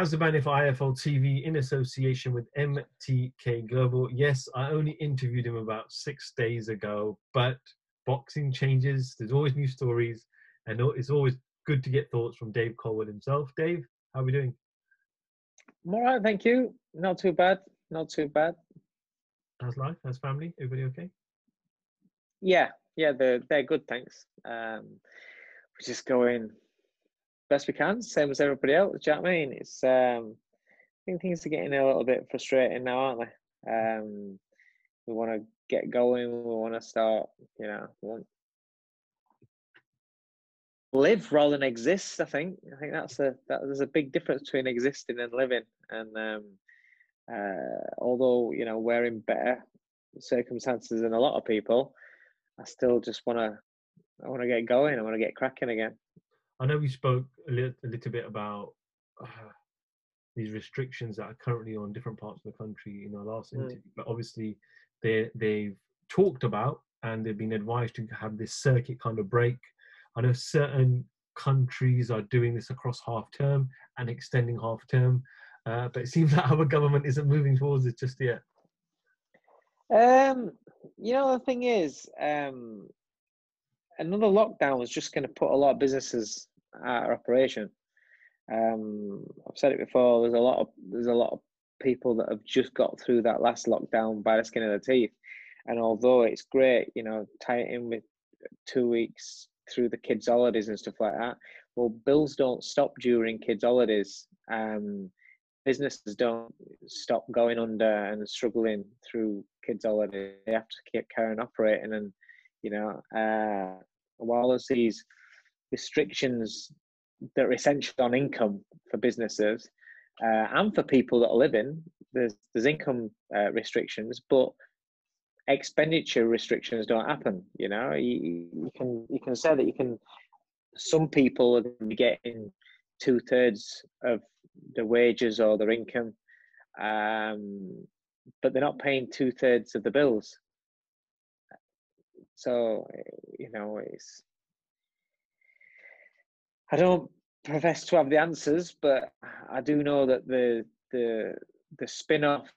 Razzaban for IFL TV in association with MTK Global. Yes, I only interviewed him about six days ago, but boxing changes. There's always new stories, and it's always good to get thoughts from Dave Coldwell himself. Dave, how are we doing? All right, thank you. Not too bad. Not too bad. How's life? How's family? Everybody okay? Yeah, yeah, they're they're good, thanks. Um, we're just going best we can, same as everybody else. Do you know what I mean? It's um, I think things are getting a little bit frustrating now, aren't they? Um, we want to get going. We want to start. You know, want live rather than exist. I think. I think that's a that, there's a big difference between existing and living. And um, uh, although you know we're in better circumstances than a lot of people, I still just want to. I want to get going. I want to get cracking again. I know we spoke a little, a little bit about uh, these restrictions that are currently on different parts of the country in our last mm. interview, but obviously they they've talked about and they've been advised to have this circuit kind of break. I know certain countries are doing this across half term and extending half term, uh, but it seems like our government isn't moving towards it just yet. Um, you know the thing is, um, another lockdown was just going to put a lot of businesses our operation. Um, I've said it before. There's a lot of there's a lot of people that have just got through that last lockdown by the skin of their teeth. And although it's great, you know, tie it in with two weeks through the kids' holidays and stuff like that. Well, bills don't stop during kids' holidays. Um, businesses don't stop going under and struggling through kids' holidays. They have to keep carrying operating, and you know, uh, while there's these restrictions that are essential on income for businesses uh, and for people that are living. There's there's income uh, restrictions, but expenditure restrictions don't happen. You know, you, you can you can say that you can. Some people are getting two thirds of the wages or their income, um, but they're not paying two thirds of the bills. So you know, it's I don't profess to have the answers, but I do know that the the the spin-offs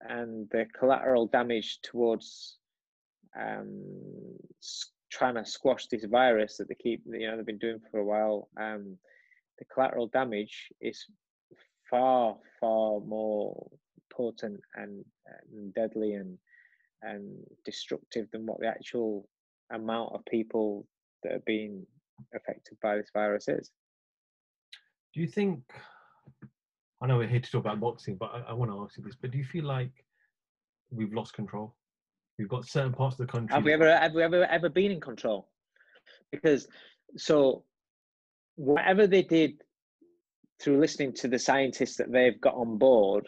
and the collateral damage towards um, trying to squash this virus that they keep, you know, they've been doing for a while. Um, the collateral damage is far, far more potent and, and deadly and and destructive than what the actual amount of people that are being affected by this virus is. Do you think? I know we're here to talk about boxing, but I, I want to ask you this. But do you feel like we've lost control? We've got certain parts of the country. Have we ever have we ever ever been in control? Because so whatever they did through listening to the scientists that they've got on board,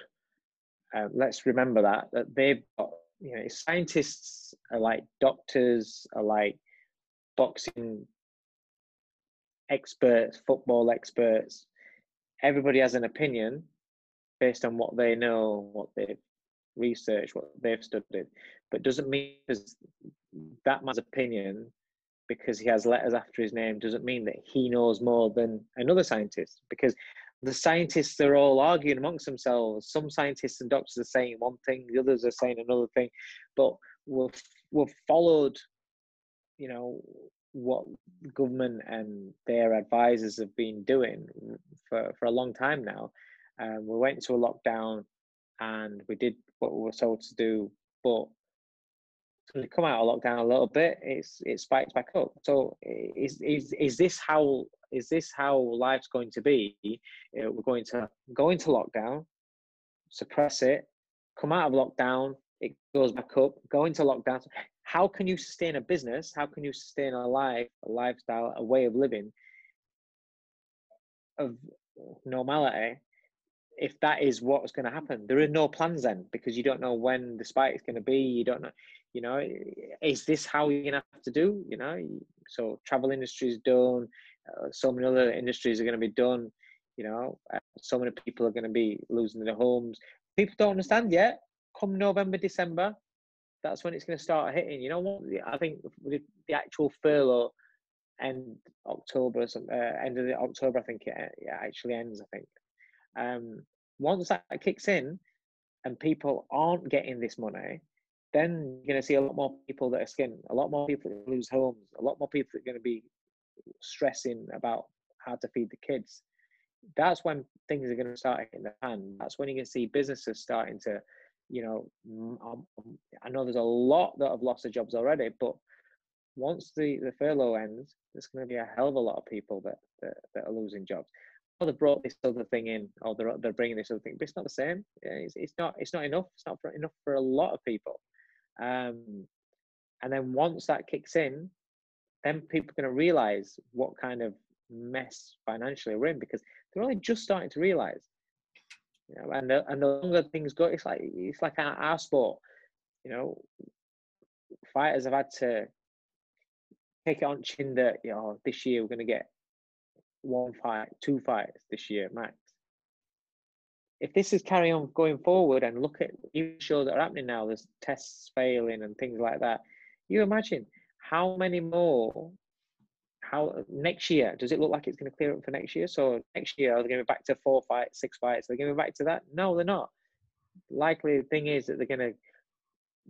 uh, let's remember that that they've got you know scientists are like doctors, are like boxing experts, football experts, everybody has an opinion based on what they know, what they've researched, what they've studied. But doesn't mean that man's opinion, because he has letters after his name, doesn't mean that he knows more than another scientist. Because the scientists are all arguing amongst themselves. Some scientists and doctors are saying one thing, the others are saying another thing. But we've we've followed, you know, what government and their advisors have been doing for, for a long time now. Um, we went into a lockdown and we did what we were told to do, but to come out of lockdown a little bit, it's it spikes back up. So is is is this how is this how life's going to be? we're going to go into lockdown, suppress it, come out of lockdown, it goes back up, go into lockdown how can you sustain a business? How can you sustain a life, a lifestyle, a way of living of normality if that is what's going to happen. There are no plans then because you don't know when the spike is going to be. You don't know, you know, is this how you're going to have to do? You know, so travel industry is done. Uh, so many other industries are going to be done. You know, uh, so many people are going to be losing their homes. People don't understand yet. Come November, December, that's when it's going to start hitting. You know what? I think the, the actual furlough end October, uh, end of the October, I think it, actually ends. I think um, once that kicks in and people aren't getting this money, then you're going to see a lot more people that are skin, a lot more people that lose homes, a lot more people that are going to be stressing about how to feed the kids. That's when things are going to start hitting the fan. That's when you're going to see businesses starting to, you know, um, I know there's a lot that have lost their jobs already, but once the, the furlough ends, there's going to be a hell of a lot of people that, that, that are losing jobs oh, they brought this other thing in, or they're they're bringing this other thing, but it's not the same. It's, it's not it's not enough. It's not for, enough for a lot of people. Um, and then once that kicks in, then people are going to realize what kind of mess financially we're in because they're only just starting to realize. You know, and the, and the longer things go, it's like it's like our, our sport. You know, fighters have had to take it on chin that you know this year we're going to get one fight, two fights this year max. If this is carry on going forward and look at even shows that are happening now, there's tests failing and things like that. You imagine how many more how next year does it look like it's going to clear up for next year? So next year are they going to be back to four fights, six fights? Are they going to be back to that? No, they're not. Likely the thing is that they're going to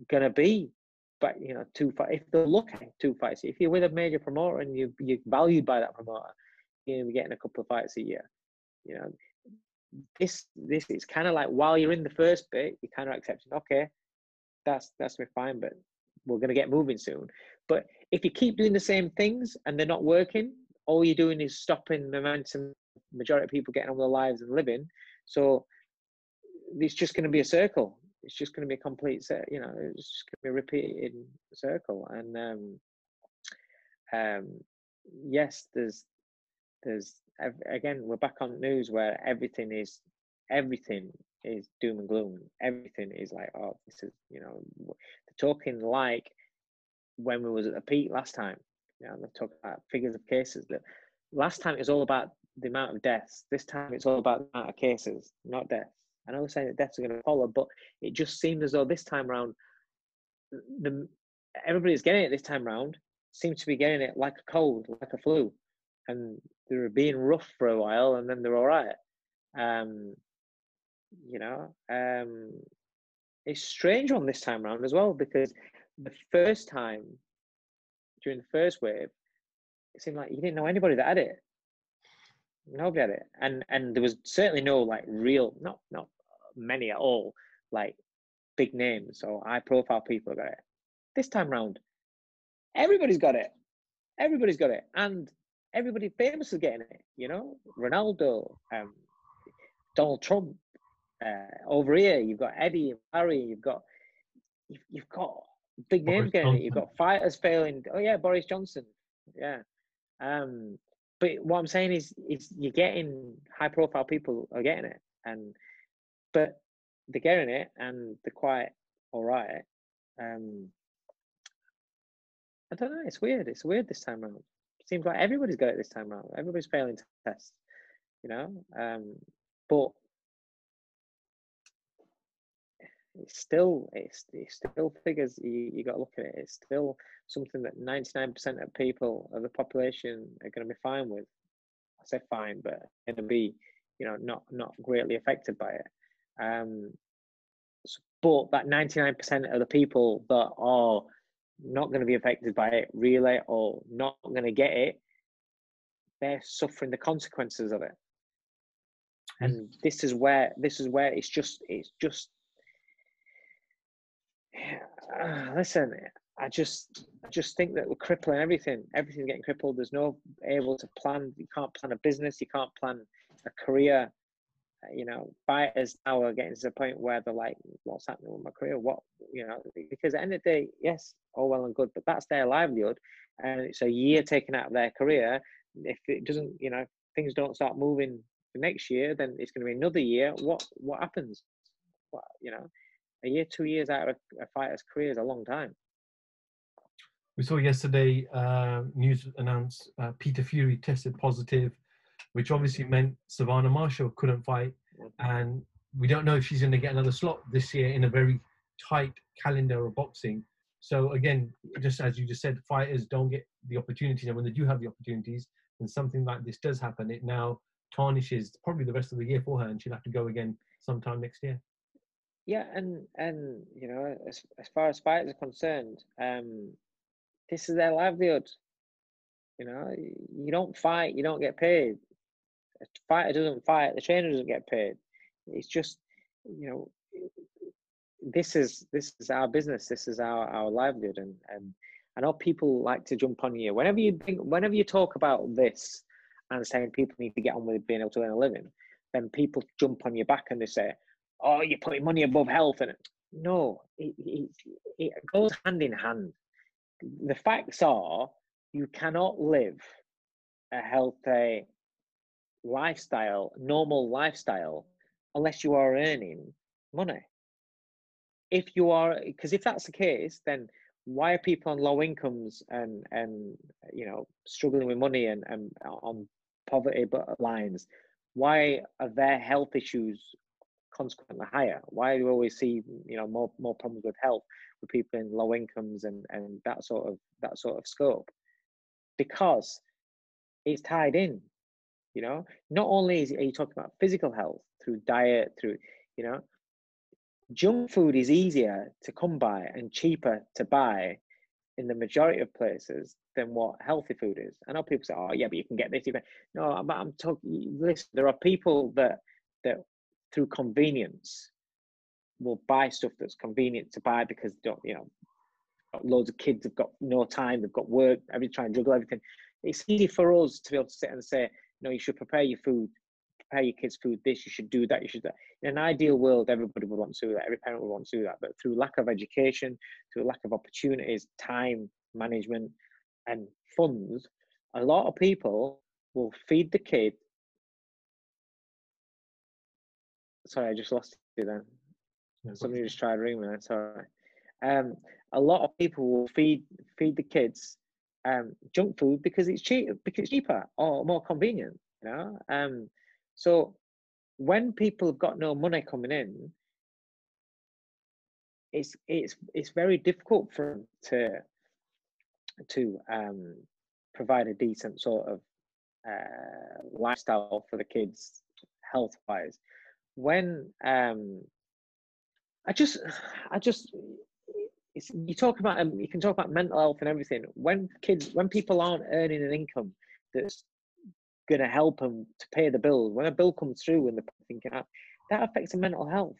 going to be, but you know, two fights. If they're looking two fights, if you're with a major promoter and you you're valued by that promoter, you know, getting a couple of fights a year. You know, this this is kind of like while you're in the first bit, you're kind of accepting, okay, that's that's fine, but we're gonna get moving soon. But if you keep doing the same things and they're not working, all you're doing is stopping the momentum. Majority of people getting on with their lives and living. So it's just going to be a circle. It's just going to be a complete set. You know, it's just going to be a repeated circle. And um, um, yes, there's there's again we're back on news where everything is everything is doom and gloom everything is like oh this is you know talking like when we was at the peak last time. You know they're talking about figures of cases but last time it was all about the amount of deaths. This time it's all about the amount of cases not deaths. I know they're saying that deaths are going to follow but it just seemed as though this time around the everybody's getting it this time round seems to be getting it like a cold like a flu. And they were being rough for a while and then they're all right. Um, you know, um, it's strange on this time around as well because the first time during the first wave, it seemed like you didn't know anybody that had it. Nobody had it, and and there was certainly no like real, not not many at all, like big names or high profile people got it. This time round, everybody's got it. Everybody's got it, and everybody famous is getting it. You know, Ronaldo, um, Donald Trump. Uh, over here, you've got Eddie and Barry. You've got you've, you've got big names getting it. You've got fighters failing. Oh yeah, Boris Johnson. Yeah. Um, but what I'm saying is, is you're getting high profile people are getting it, and but they're getting it and they're quite all right. Um, I don't know. It's weird. It's weird this time around seems like everybody's got it this time around. Everybody's failing tests, you know. Um, but it's still it's, it's still figures you, you got to look at it. It's still something that ninety nine percent of people of the population are going to be fine with. I say fine, but going to be you know not not greatly affected by it. Um, but that ninety nine percent of the people that are not going to be affected by it really or not going to get it, they're suffering the consequences of it. And this is where this is where it's just it's just listen, I just I just think that we're crippling everything. Everything's getting crippled. There's no able to plan. You can't plan a business. You can't plan a career uh, you know, fighters now are getting to the point where they're like, what's happening with my career? What, you know, because at the end of the day, yes, all well and good, but that's their livelihood. And it's a year taken out of their career. If it doesn't, you know, things don't start moving for next year, then it's going to be another year. What what happens? What you know, a year, two years out of a fighter's career is a long time. We saw yesterday uh, news announced uh, Peter Fury tested positive, which obviously meant Savannah Marshall couldn't fight, and we don't know if she's going to get another slot this year in a very tight calendar of boxing. So again, just as you just said, fighters don't get the opportunities, and when they do have the opportunities, and something like this does happen, it now tarnishes probably the rest of the year for her, and she'll have to go again sometime next year. Yeah, and and you know, as as far as fighters are concerned, um, this is their livelihood. You know, you don't fight, you don't get paid. A fighter doesn't fight, the trainer doesn't get paid. It's just, you know, this is this is our business. This is our our livelihood, and and I know people like to jump on you whenever you think, whenever you talk about this and saying people need to get on with being able to earn a living. Then people jump on your back and they say, "Oh, you're putting money above health," and no, it, it, it goes hand in hand the facts are you cannot live a healthy lifestyle, normal lifestyle, unless you are earning money. If you are, because if that's the case, then why are people on low incomes and and you know struggling with money and, and uh, on poverty lines? Why are their health issues consequently higher? Why do we always see you know more more problems with health with people in low incomes and and that sort of that sort of scope? Because it's tied in. You know, not only is, are you talking about physical health through diet, through you know, junk food is easier to come by and cheaper to buy in the majority of places than what healthy food is. I know people say, "Oh, yeah, but you can get this." You can. No, but I'm talking. Listen, there are people that that through convenience will buy stuff that's convenient to buy because don't, you know, loads of kids have got no time, they've got work, every try and juggle everything. It's easy for us to be able to sit and say, no, you should prepare your food, prepare your kids' food, this, you should do that, you should that. In an ideal world, everybody would want to do that, every parent would want to do that. But through lack of education, through lack of opportunities, time management, and funds, a lot of people will feed the kid sorry, I just lost you then. Somebody just tried to ring me. Sorry. Um, a lot of people will feed feed the kids um, junk food because it's cheap because it's cheaper or more convenient. You know. Um, so when people have got no money coming in, it's it's it's very difficult for them to to um, provide a decent sort of uh, lifestyle for the kids health wise when um, I just, I just, you talk about, um, you can talk about mental health and everything. When kids, when people aren't earning an income that's going to help them to pay the bills, when a bill comes through and they're thinking that, that affects their mental health.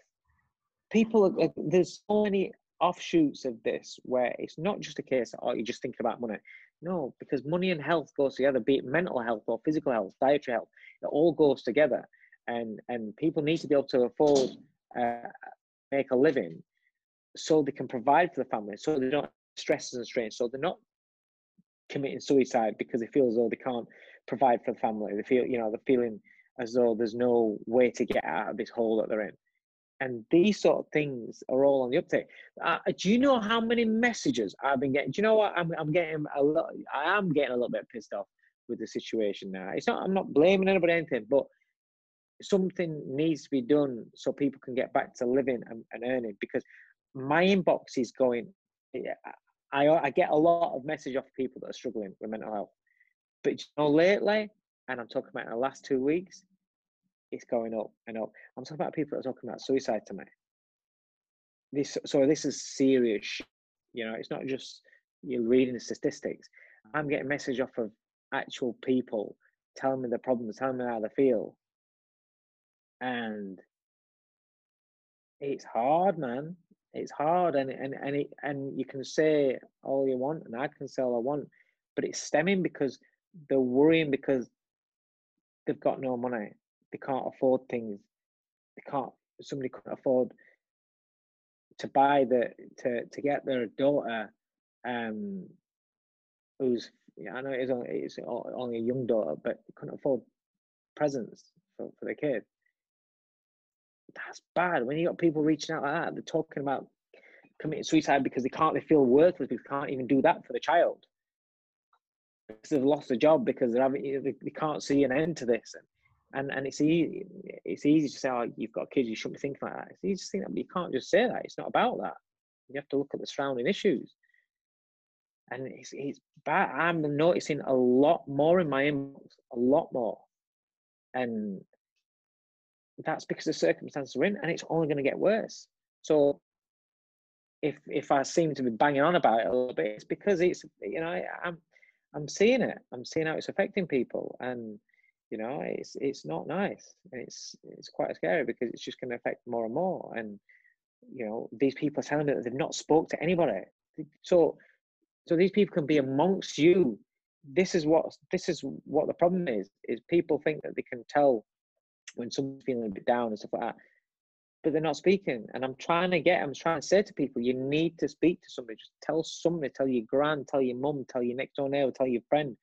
People, are, there's so many offshoots of this where it's not just a case of, oh, you just think about money. No, because money and health goes together, be it mental health or physical health, dietary health, it all goes together and and people need to be able to afford uh, make a living so they can provide for the family so they don't stress and strain so they're not committing suicide because they feel as though they can't provide for the family they feel you know they're feeling as though there's no way to get out of this hole that they're in and these sort of things are all on the uptake. Uh, do you know how many messages I've been getting? Do you know what I'm, I'm getting a lot? I am getting a little bit pissed off with the situation now. It's not. I'm not blaming anybody anything, but something needs to be done so people can get back to living and, and earning because my inbox is going I, I get a lot of message off people that are struggling with mental health. But you know lately and i'm talking about the last two weeks it's going up and up. I'm talking about people that are talking about suicide to me. This so this is serious you know it's not just you're reading the statistics. I'm getting message off of actual people telling me the problems telling me how they feel and it's hard, man. It's hard, and and and it, and you can say all you want, and I can say all I want, but it's stemming because they're worrying because they've got no money. They can't afford things. They can't. Somebody can't afford to buy the to to get their daughter, um, who's I know it's only it's only a young daughter, but couldn't afford presents for, for the kid. That's bad. When you got people reaching out like that, they're talking about committing suicide because they can't, they feel worthless because they can't even do that for the child. Because they've lost a job because they're having, they, can't see an end to this. And, and and it's easy it's easy to say oh you've got kids you shouldn't be thinking like that it's easy to think that but you can't just say that it's not about that you have to look at the surrounding issues and it's, it's bad i'm noticing a lot more in my inbox a lot more and that's because the circumstances are in and it's only going to get worse. So if if i seem to be banging on about it a little bit it's because it's you know I, i'm i'm seeing it. I'm seeing how it's affecting people and you know it's it's not nice and it's it's quite scary because it's just going to affect more and more. And you know these people are telling me that they've not spoke to anybody. So so these people can be amongst you. This is what this is what the problem is is people think that they can tell when someone's feeling a bit down and stuff like that but they're not speaking and i'm trying to get i'm trying to say to people you need to speak to somebody just tell somebody tell your grand tell your mum tell your next door neighbor tell your friend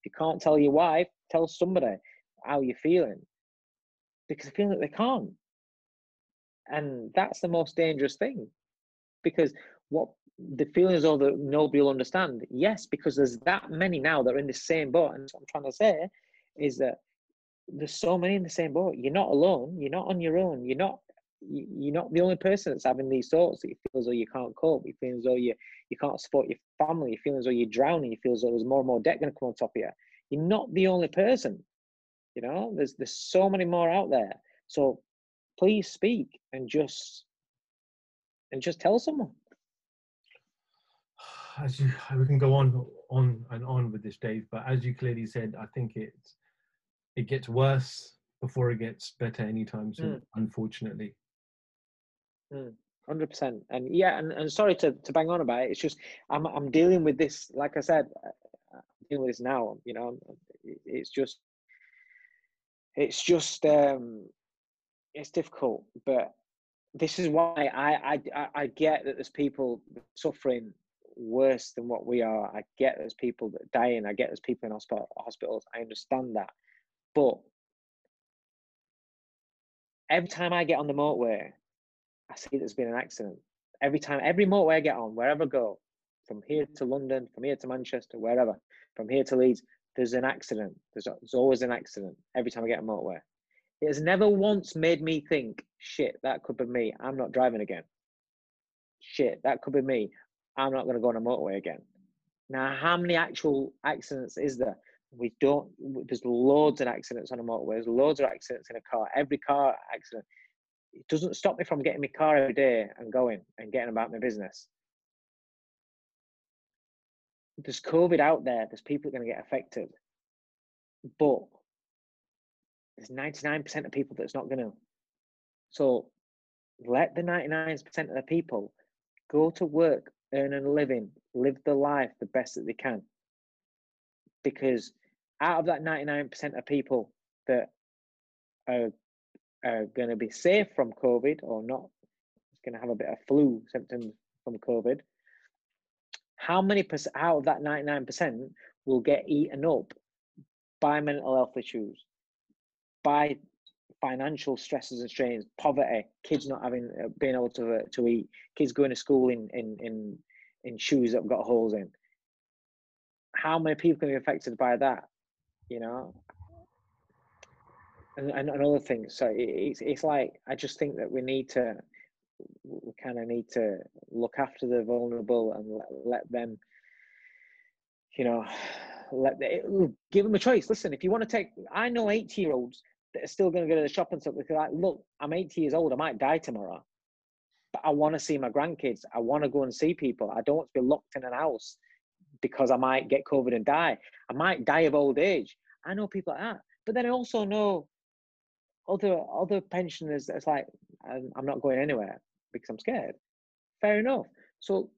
if you can't tell your wife tell somebody how you're feeling because they feel like they can't. And that's the most dangerous thing because what the feeling is all that nobody will understand. Yes, because there's that many now that are in the same boat. And what I'm trying to say is that there's so many in the same boat. You're not alone. You're not on your own. You're not you're not the only person that's having these thoughts that you feel as though you can't cope. You feel as though you you can't support your family. You feel as though you're drowning. You feel as though there's more and more debt going to come on top of you. You're not the only person. You know, there's there's so many more out there. So please speak and just and just tell someone. As you, we can go on on and on with this, Dave. But as you clearly said, I think it's it gets worse before it gets better anytime soon. Mm. Unfortunately. Mm. Hundred percent, and yeah, and, and sorry to, to bang on about it. It's just I'm I'm dealing with this. Like I said, uh, I'm dealing with this now. You know, it's just it's just um, it's difficult, but this is why I, I I get that there's people suffering worse than what we are. I get there's people that are dying. I get there's people in hospital, hospitals. I understand that, but every time I get on the motorway, I see there's been an accident. Every time, every motorway I get on, wherever I go, from here to London, from here to Manchester, wherever, from here to Leeds, there's an accident. There's, there's always an accident every time I get a motorway. It has never once made me think, shit, that could be me. I'm not driving again. Shit, that could be me. I'm not going to go on a motorway again. Now, how many actual accidents is there? We don't, there's loads of accidents on a motorway. There's loads of accidents in a car. Every car accident. It doesn't stop me from getting my car every day and going and getting about my business there's COVID out there, there's people going to get affected, but there's 99% of people that's not going to. So let the 99% of the people go to work, earn a living, live the life the best that they can. Because out of that 99% of people that are, are going to be safe from COVID or not, going to have a bit of flu symptoms from COVID, how many percent out of that 99% will get eaten up by mental health issues, by financial stresses and strains, poverty, kids not having uh, being able to uh, to eat, kids going to school in in in in shoes that have got holes in. How many people can be affected by that? You know, and and, and other things. So it's it's like I just think that we need to we kind of need to look after the vulnerable and let, let them, you know, let them, give them a choice. Listen, if you want to take, I know 80 year olds that are still going to go to the shop and stuff. Because like, look, I'm 80 years old. I might die tomorrow, but I want to see my grandkids. I want to go and see people. I don't want to be locked in an house because I might get COVID and die. I might die of old age. I know people like that. But then I also know other other pensioners that's like, I'm not going anywhere because I'm scared. Fair enough. So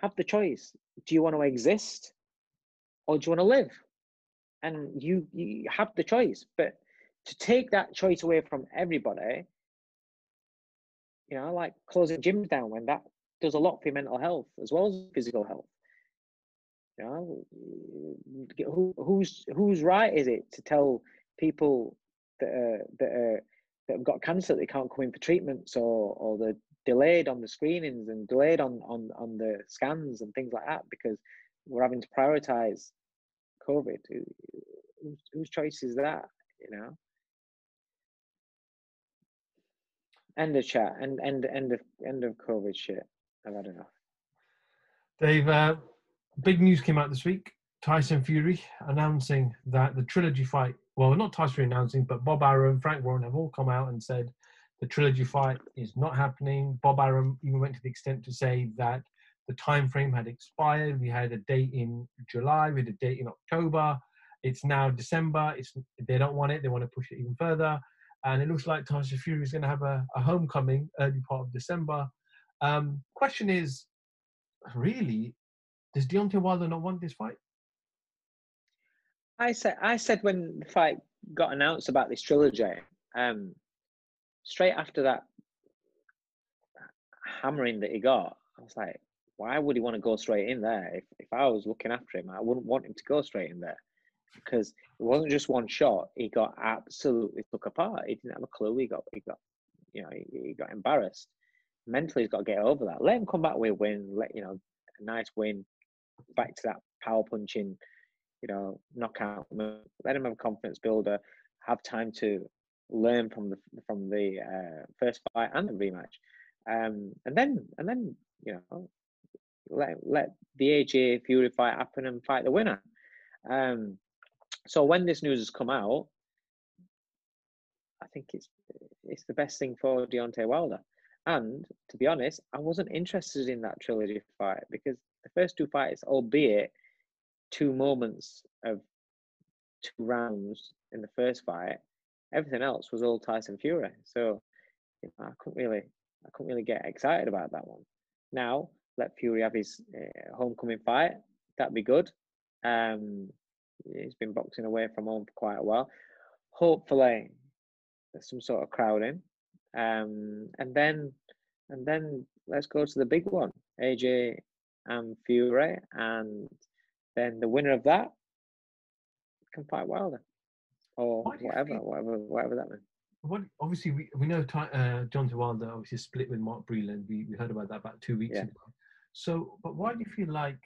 have the choice. Do you want to exist or do you want to live? And you you have the choice. But to take that choice away from everybody, you know, like closing gyms down when that does a lot for your mental health as well as physical health. You know, who, who's right is it to tell people that are, that, are, that have got cancer that they can't come in for treatments or or they're delayed on the screenings and delayed on on on the scans and things like that because we're having to prioritize COVID. Whose, whose choice is that? You know. End of chat. End end end of end of COVID shit. I've had enough. Dave, uh, big news came out this week. Tyson Fury announcing that the trilogy fight. Well, not Tyson Fury announcing, but Bob Arum, and Frank Warren have all come out and said the trilogy fight is not happening. Bob Arum even went to the extent to say that the time frame had expired. We had a date in July, we had a date in October. It's now December. It's they don't want it. They want to push it even further. And it looks like Tyson Fury is going to have a, a homecoming early part of December. Um, question is, really, does Deontay Wilder not want this fight? I said I said when the fight got announced about this trilogy, um, straight after that hammering that he got, I was like, why would he want to go straight in there? If if I was looking after him, I wouldn't want him to go straight in there because it wasn't just one shot. He got absolutely took apart. He didn't have a clue. He got he got you know he, he got embarrassed. Mentally, he's got to get over that. Let him come back with a win. Let you know a nice win. Back to that power punching, you know, knockout. Let him have a confidence builder. Have time to learn from the from the uh, first fight and the rematch, um, and then and then you know let let the AJ Fury fight happen and fight the winner. Um, so when this news has come out, I think it's it's the best thing for Deontay Wilder. And to be honest, I wasn't interested in that trilogy fight because the first two fights, albeit two moments of two rounds in the first fight, everything else was all Tyson Fury. So you know, I couldn't really I couldn't really get excited about that one. Now let Fury have his uh, homecoming fight. That'd be good. Um, he's been boxing away from home for quite a while. Hopefully, there's some sort of crowding, um, and then and then let's go to the big one, AJ and Fury, and then the winner of that can fight Wilder or whatever, whatever, whatever that means. What obviously we, we know uh, John Wilder obviously split with Mark Breland. We, we heard about that about two weeks yeah. ago. So, but why do you feel like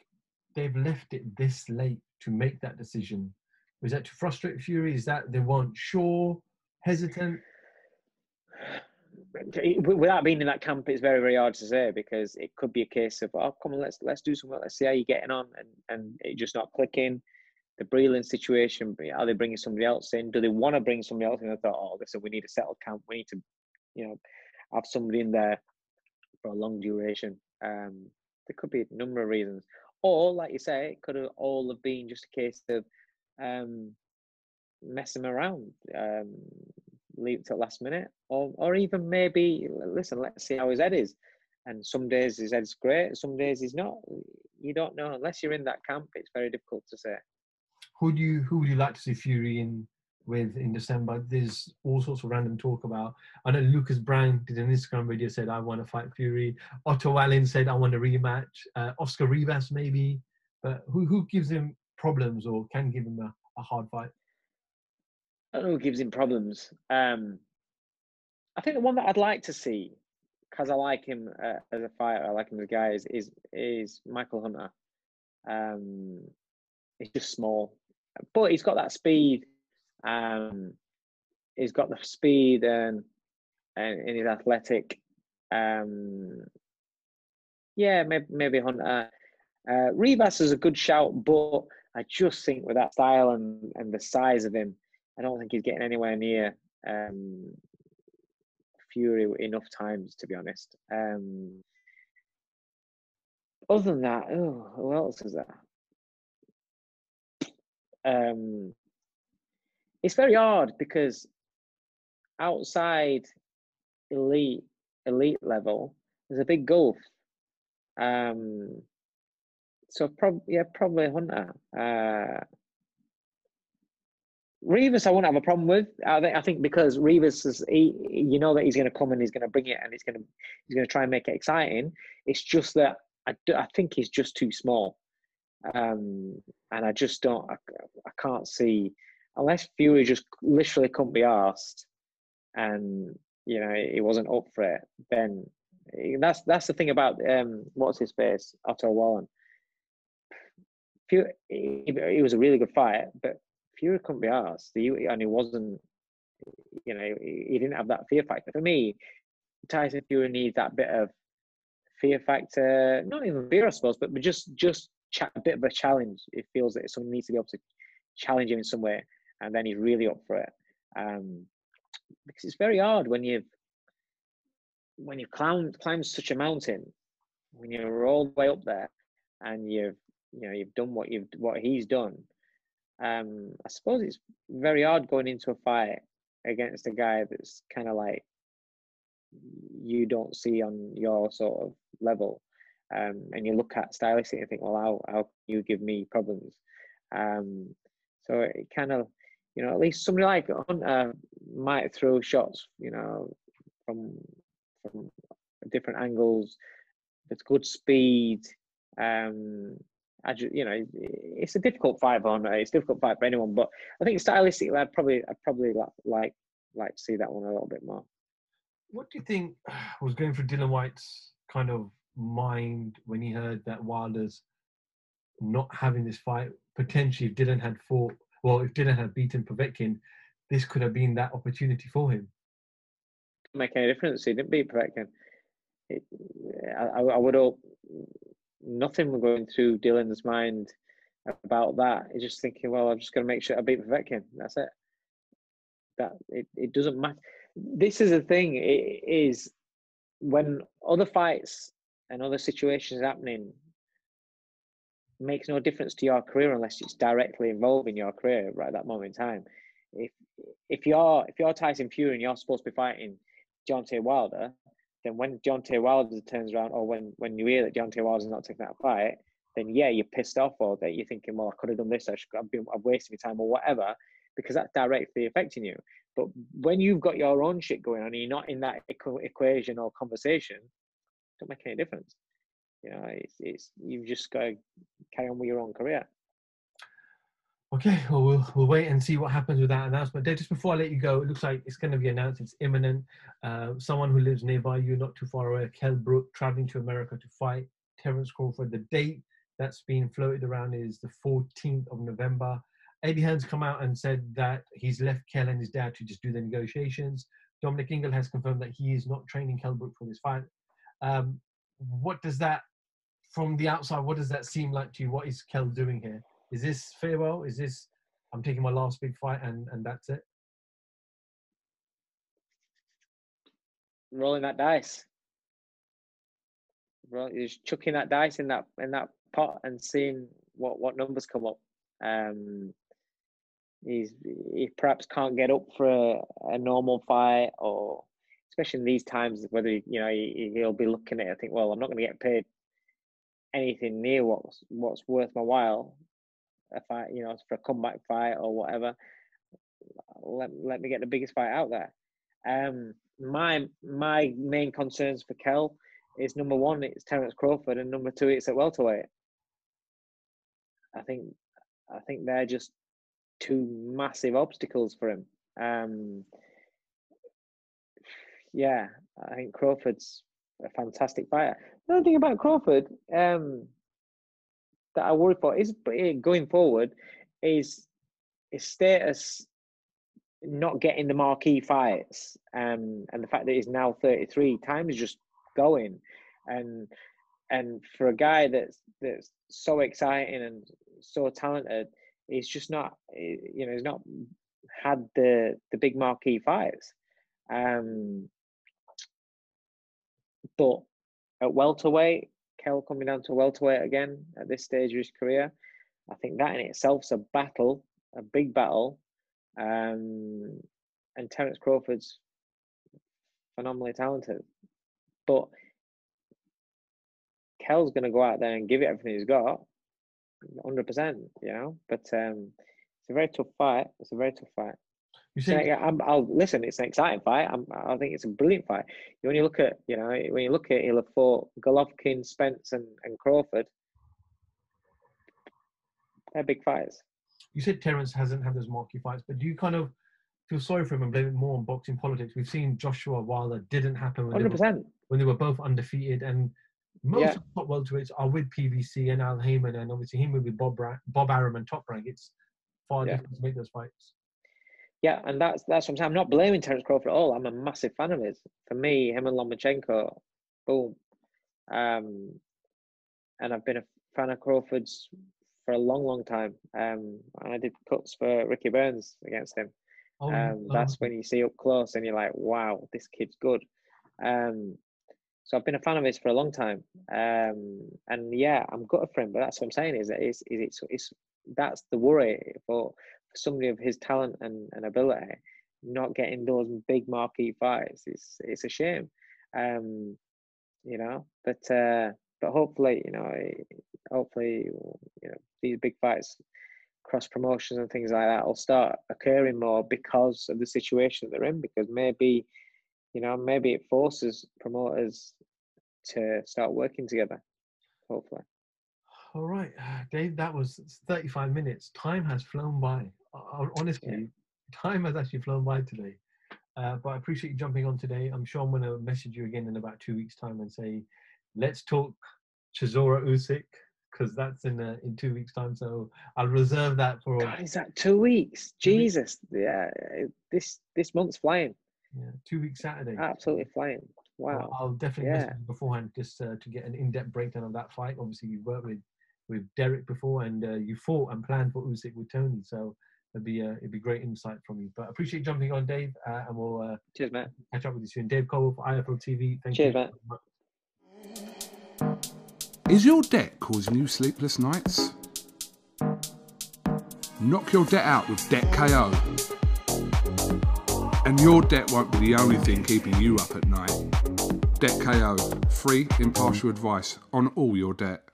they've left it this late to make that decision? Was that to frustrate Fury? Is that they weren't sure, hesitant? Without being in that camp, it's very, very hard to say because it could be a case of, oh, come on, let's let's do something. Let's see how you're getting on, and and it just not clicking. The Breland situation, are they bringing somebody else in? Do they want to bring somebody else in? I thought, oh, listen, we need a settled camp. We need to, you know, have somebody in there for a long duration. Um, there could be a number of reasons. Or, like you say, it could have all have been just a case of um, messing around, um, leave till last minute, or or even maybe listen, let's see how his head is. And some days his head's great, some days he's not. You don't know unless you're in that camp. It's very difficult to say. Who do you who would you like to see Fury in with in December. There's all sorts of random talk about. I know Lucas Browne did an Instagram video said I want to fight Fury. Otto Wallin said I want a rematch. Uh, Oscar Rivas maybe, but who who gives him problems or can give him a, a hard fight? I don't know who gives him problems. Um, I think the one that I'd like to see, because I like him uh, as a fighter, I like him as a guy, is is, is Michael Hunter. Um, he's just small, but he's got that speed um, he's got the speed and and, and he's athletic. Um, yeah, maybe maybe Hunter. Uh, Rivas is a good shout, but I just think with that style and, and the size of him, I don't think he's getting anywhere near um, Fury enough times, to be honest. Um, other than that, oh, who else is there? Um, it's very hard because outside elite elite level, there's a big gulf. Um, so probably yeah, probably Hunter. Uh, Rivas, I won't have a problem with. I think, I think because Rivas is, he, you know that he's going to come and he's going to bring it and he's going to he's going to try and make it exciting. It's just that I, I think he's just too small, um, and I just don't. I, I can't see unless Fury just literally couldn't be asked, and you know he wasn't up for it, then that's that's the thing about um what's his face Otto Wallin. Fury, he, he was a really good fight, but Fury couldn't be asked. He, and he wasn't, you know, he, didn't have that fear factor. For me, Tyson Fury needs that bit of fear factor, not even fear, I suppose, but just just a bit of a challenge. It feels that someone needs to be able to challenge him in some way, and then he's really up for it. Um, because it's very hard when you've when you've climbed climbed such a mountain, when you're all the way up there, and you've you know you've done what you've what he's done. Um, I suppose it's very hard going into a fight against a guy that's kind of like you don't see on your sort of level. Um, and you look at stylistic and think, well, how, how you give me problems? Um, so it kind of, you know, at least somebody like Hunter might throw shots, you know, from from different angles. It's good speed. Um, I just, you know, it's a difficult fight on. It's a difficult fight for anyone, but I think stylistically, I'd probably, I'd probably like, like, like to see that one a little bit more. What do you think was going through Dylan White's kind of mind when he heard that Wilder's not having this fight? Potentially, if Dylan had fought, well, if Dylan had beaten Povetkin, this could have been that opportunity for him. Make any difference? He didn't beat Povetkin. It, I, I would hope nothing going through Dylan's mind about that. He's just thinking, well, I'm just going to make sure I beat Povetkin. That's it. That it, it doesn't matter. This is the thing. It is when other fights and other situations happening makes no difference to your career unless it's directly involving your career right at that moment in time. If if you're if you're Tyson Fury and you're supposed to be fighting John Deontay Wilder, then when Deontay Wilder turns around, or when when you hear that Deontay Wilder's not taking that fight, then yeah, you're pissed off, or that you're thinking, well, I could have done this, I should, I've been, I've wasted my time, or whatever, because that's directly affecting you. But when you've got your own shit going on, and you're not in that equation or conversation, don't make any difference. You know, it's, it's you've just got to carry on with your own career. Okay, well, we'll we'll wait and see what happens with that announcement. Just before I let you go, it looks like it's going to be announced. It's imminent. Uh, someone who lives nearby you, not too far away, Kell Brook, traveling to America to fight Terence Crawford. The date that's been floated around is the 14th of November. Eddie Hearn's come out and said that he's left Kell and his dad to just do the negotiations. Dominic Ingle has confirmed that he is not training Kell Brook for this fight. Um, what does that, from the outside, what does that seem like to you? What is Kell doing here? Is this farewell? Is this I'm taking my last big fight and and that's it? Rolling that dice. You're just chucking that dice in that in that pot and seeing what what numbers come up. Um, he's he perhaps can't get up for a, a normal fight or especially in these times whether you know he, will be looking at it I think well I'm not going to get paid anything near what's what's worth my while a fight, you know, for a comeback fight or whatever. Let let me get the biggest fight out there. Um, my my main concerns for Kell is number one, it's Terence Crawford, and number two, it's at welterweight. I think I think they're just two massive obstacles for him. Um, yeah, I think Crawford's a fantastic fighter. The other thing about Crawford, um, that I worry for is eh, going forward is his status not getting the marquee fights um, and the fact that he's now 33 time is just going. And and for a guy that's that's so exciting and so talented he's just not eh, you know he's not had the the big marquee fights. Um but at welterweight Kell coming down to welterweight again at this stage of his career. I think that in itself's a battle, a big battle. Um, and Terence Crawford's phenomenally talented. But Kell's going to go out there and give it everything he's got, 100%, you know. But um, it's a very tough fight. It's a very tough fight. You say, I'm, I'll listen. It's an exciting fight. I'm, I think it's a brilliant fight. When you look at, you know, when you look at, he'll have fought Golovkin, Spence, and, and Crawford. They're big fights. you said Terence hasn't had those marquee fights, but do you kind of feel sorry for him and blame it more on boxing politics? We've seen Joshua Wilder didn't happen when, they were, when they were both undefeated, and most Yeah. of the top welterweights are with PBC and Al Haymon, and obviously him with Bob Ra- Bob Arum and Top Rank. It's far Yeah. difficult to make those fights. Yeah, and that's that's what I'm saying. I'm not blaming Terence Crawford at all. I'm a massive fan of his. For me, him and Lomachenko, boom. Um, and I've been a fan of Crawford's for a long, long time. Um, and I did cuts for Ricky Burns against him. Oh, Um, oh, that's when you see up close and you're like, wow, this kid's good. Um, so I've been a fan of his for a long time. Um, and yeah, I'm gutted for him, but that's what I'm saying is that it's, is it's, it's, that's the worry for, for somebody of his talent and, and ability, not getting those big marquee fights. It's, it's a shame. Um, you know, but, uh, but hopefully, you know, eh, hopefully, you know, these big fights cross promotions and things like that will start occurring more because of the situation they're in. Because maybe, you know, maybe it forces promoters to start working together. Hopefully, All right, Dave, that was 35 minutes. Time has flown by. Honestly, time has actually flown by today. Uh, but I appreciate you jumping on today. I'm sure I'm going to message you again in about two weeks' time and say, let's talk Chisora Usyk because that's in uh, in two weeks' time. So I'll reserve that for God, is that two weeks? Two weeks. Jesus, yeah, this this month's flying, yeah, two weeks Saturday. absolutely flying. Wow. I'll definitely Yeah. message you beforehand just uh, to get an in-depth breakdown of that fight. Obviously, you've worked with with Derek before, and uh, you fought and planned for Usyk with Tony, so it'd be uh, it'd be great insight from you. But I appreciate you jumping on, Dave, uh, and we'll uh, Cheers, mate. catch up with you soon. Dave Coldwell for IFL TV. Thank Cheers, you. mate. very. Is your debt causing you sleepless nights? Knock your debt out with Debt KO. And your debt won't be the only thing keeping you up at night. Debt KO, free, impartial advice on all your debt.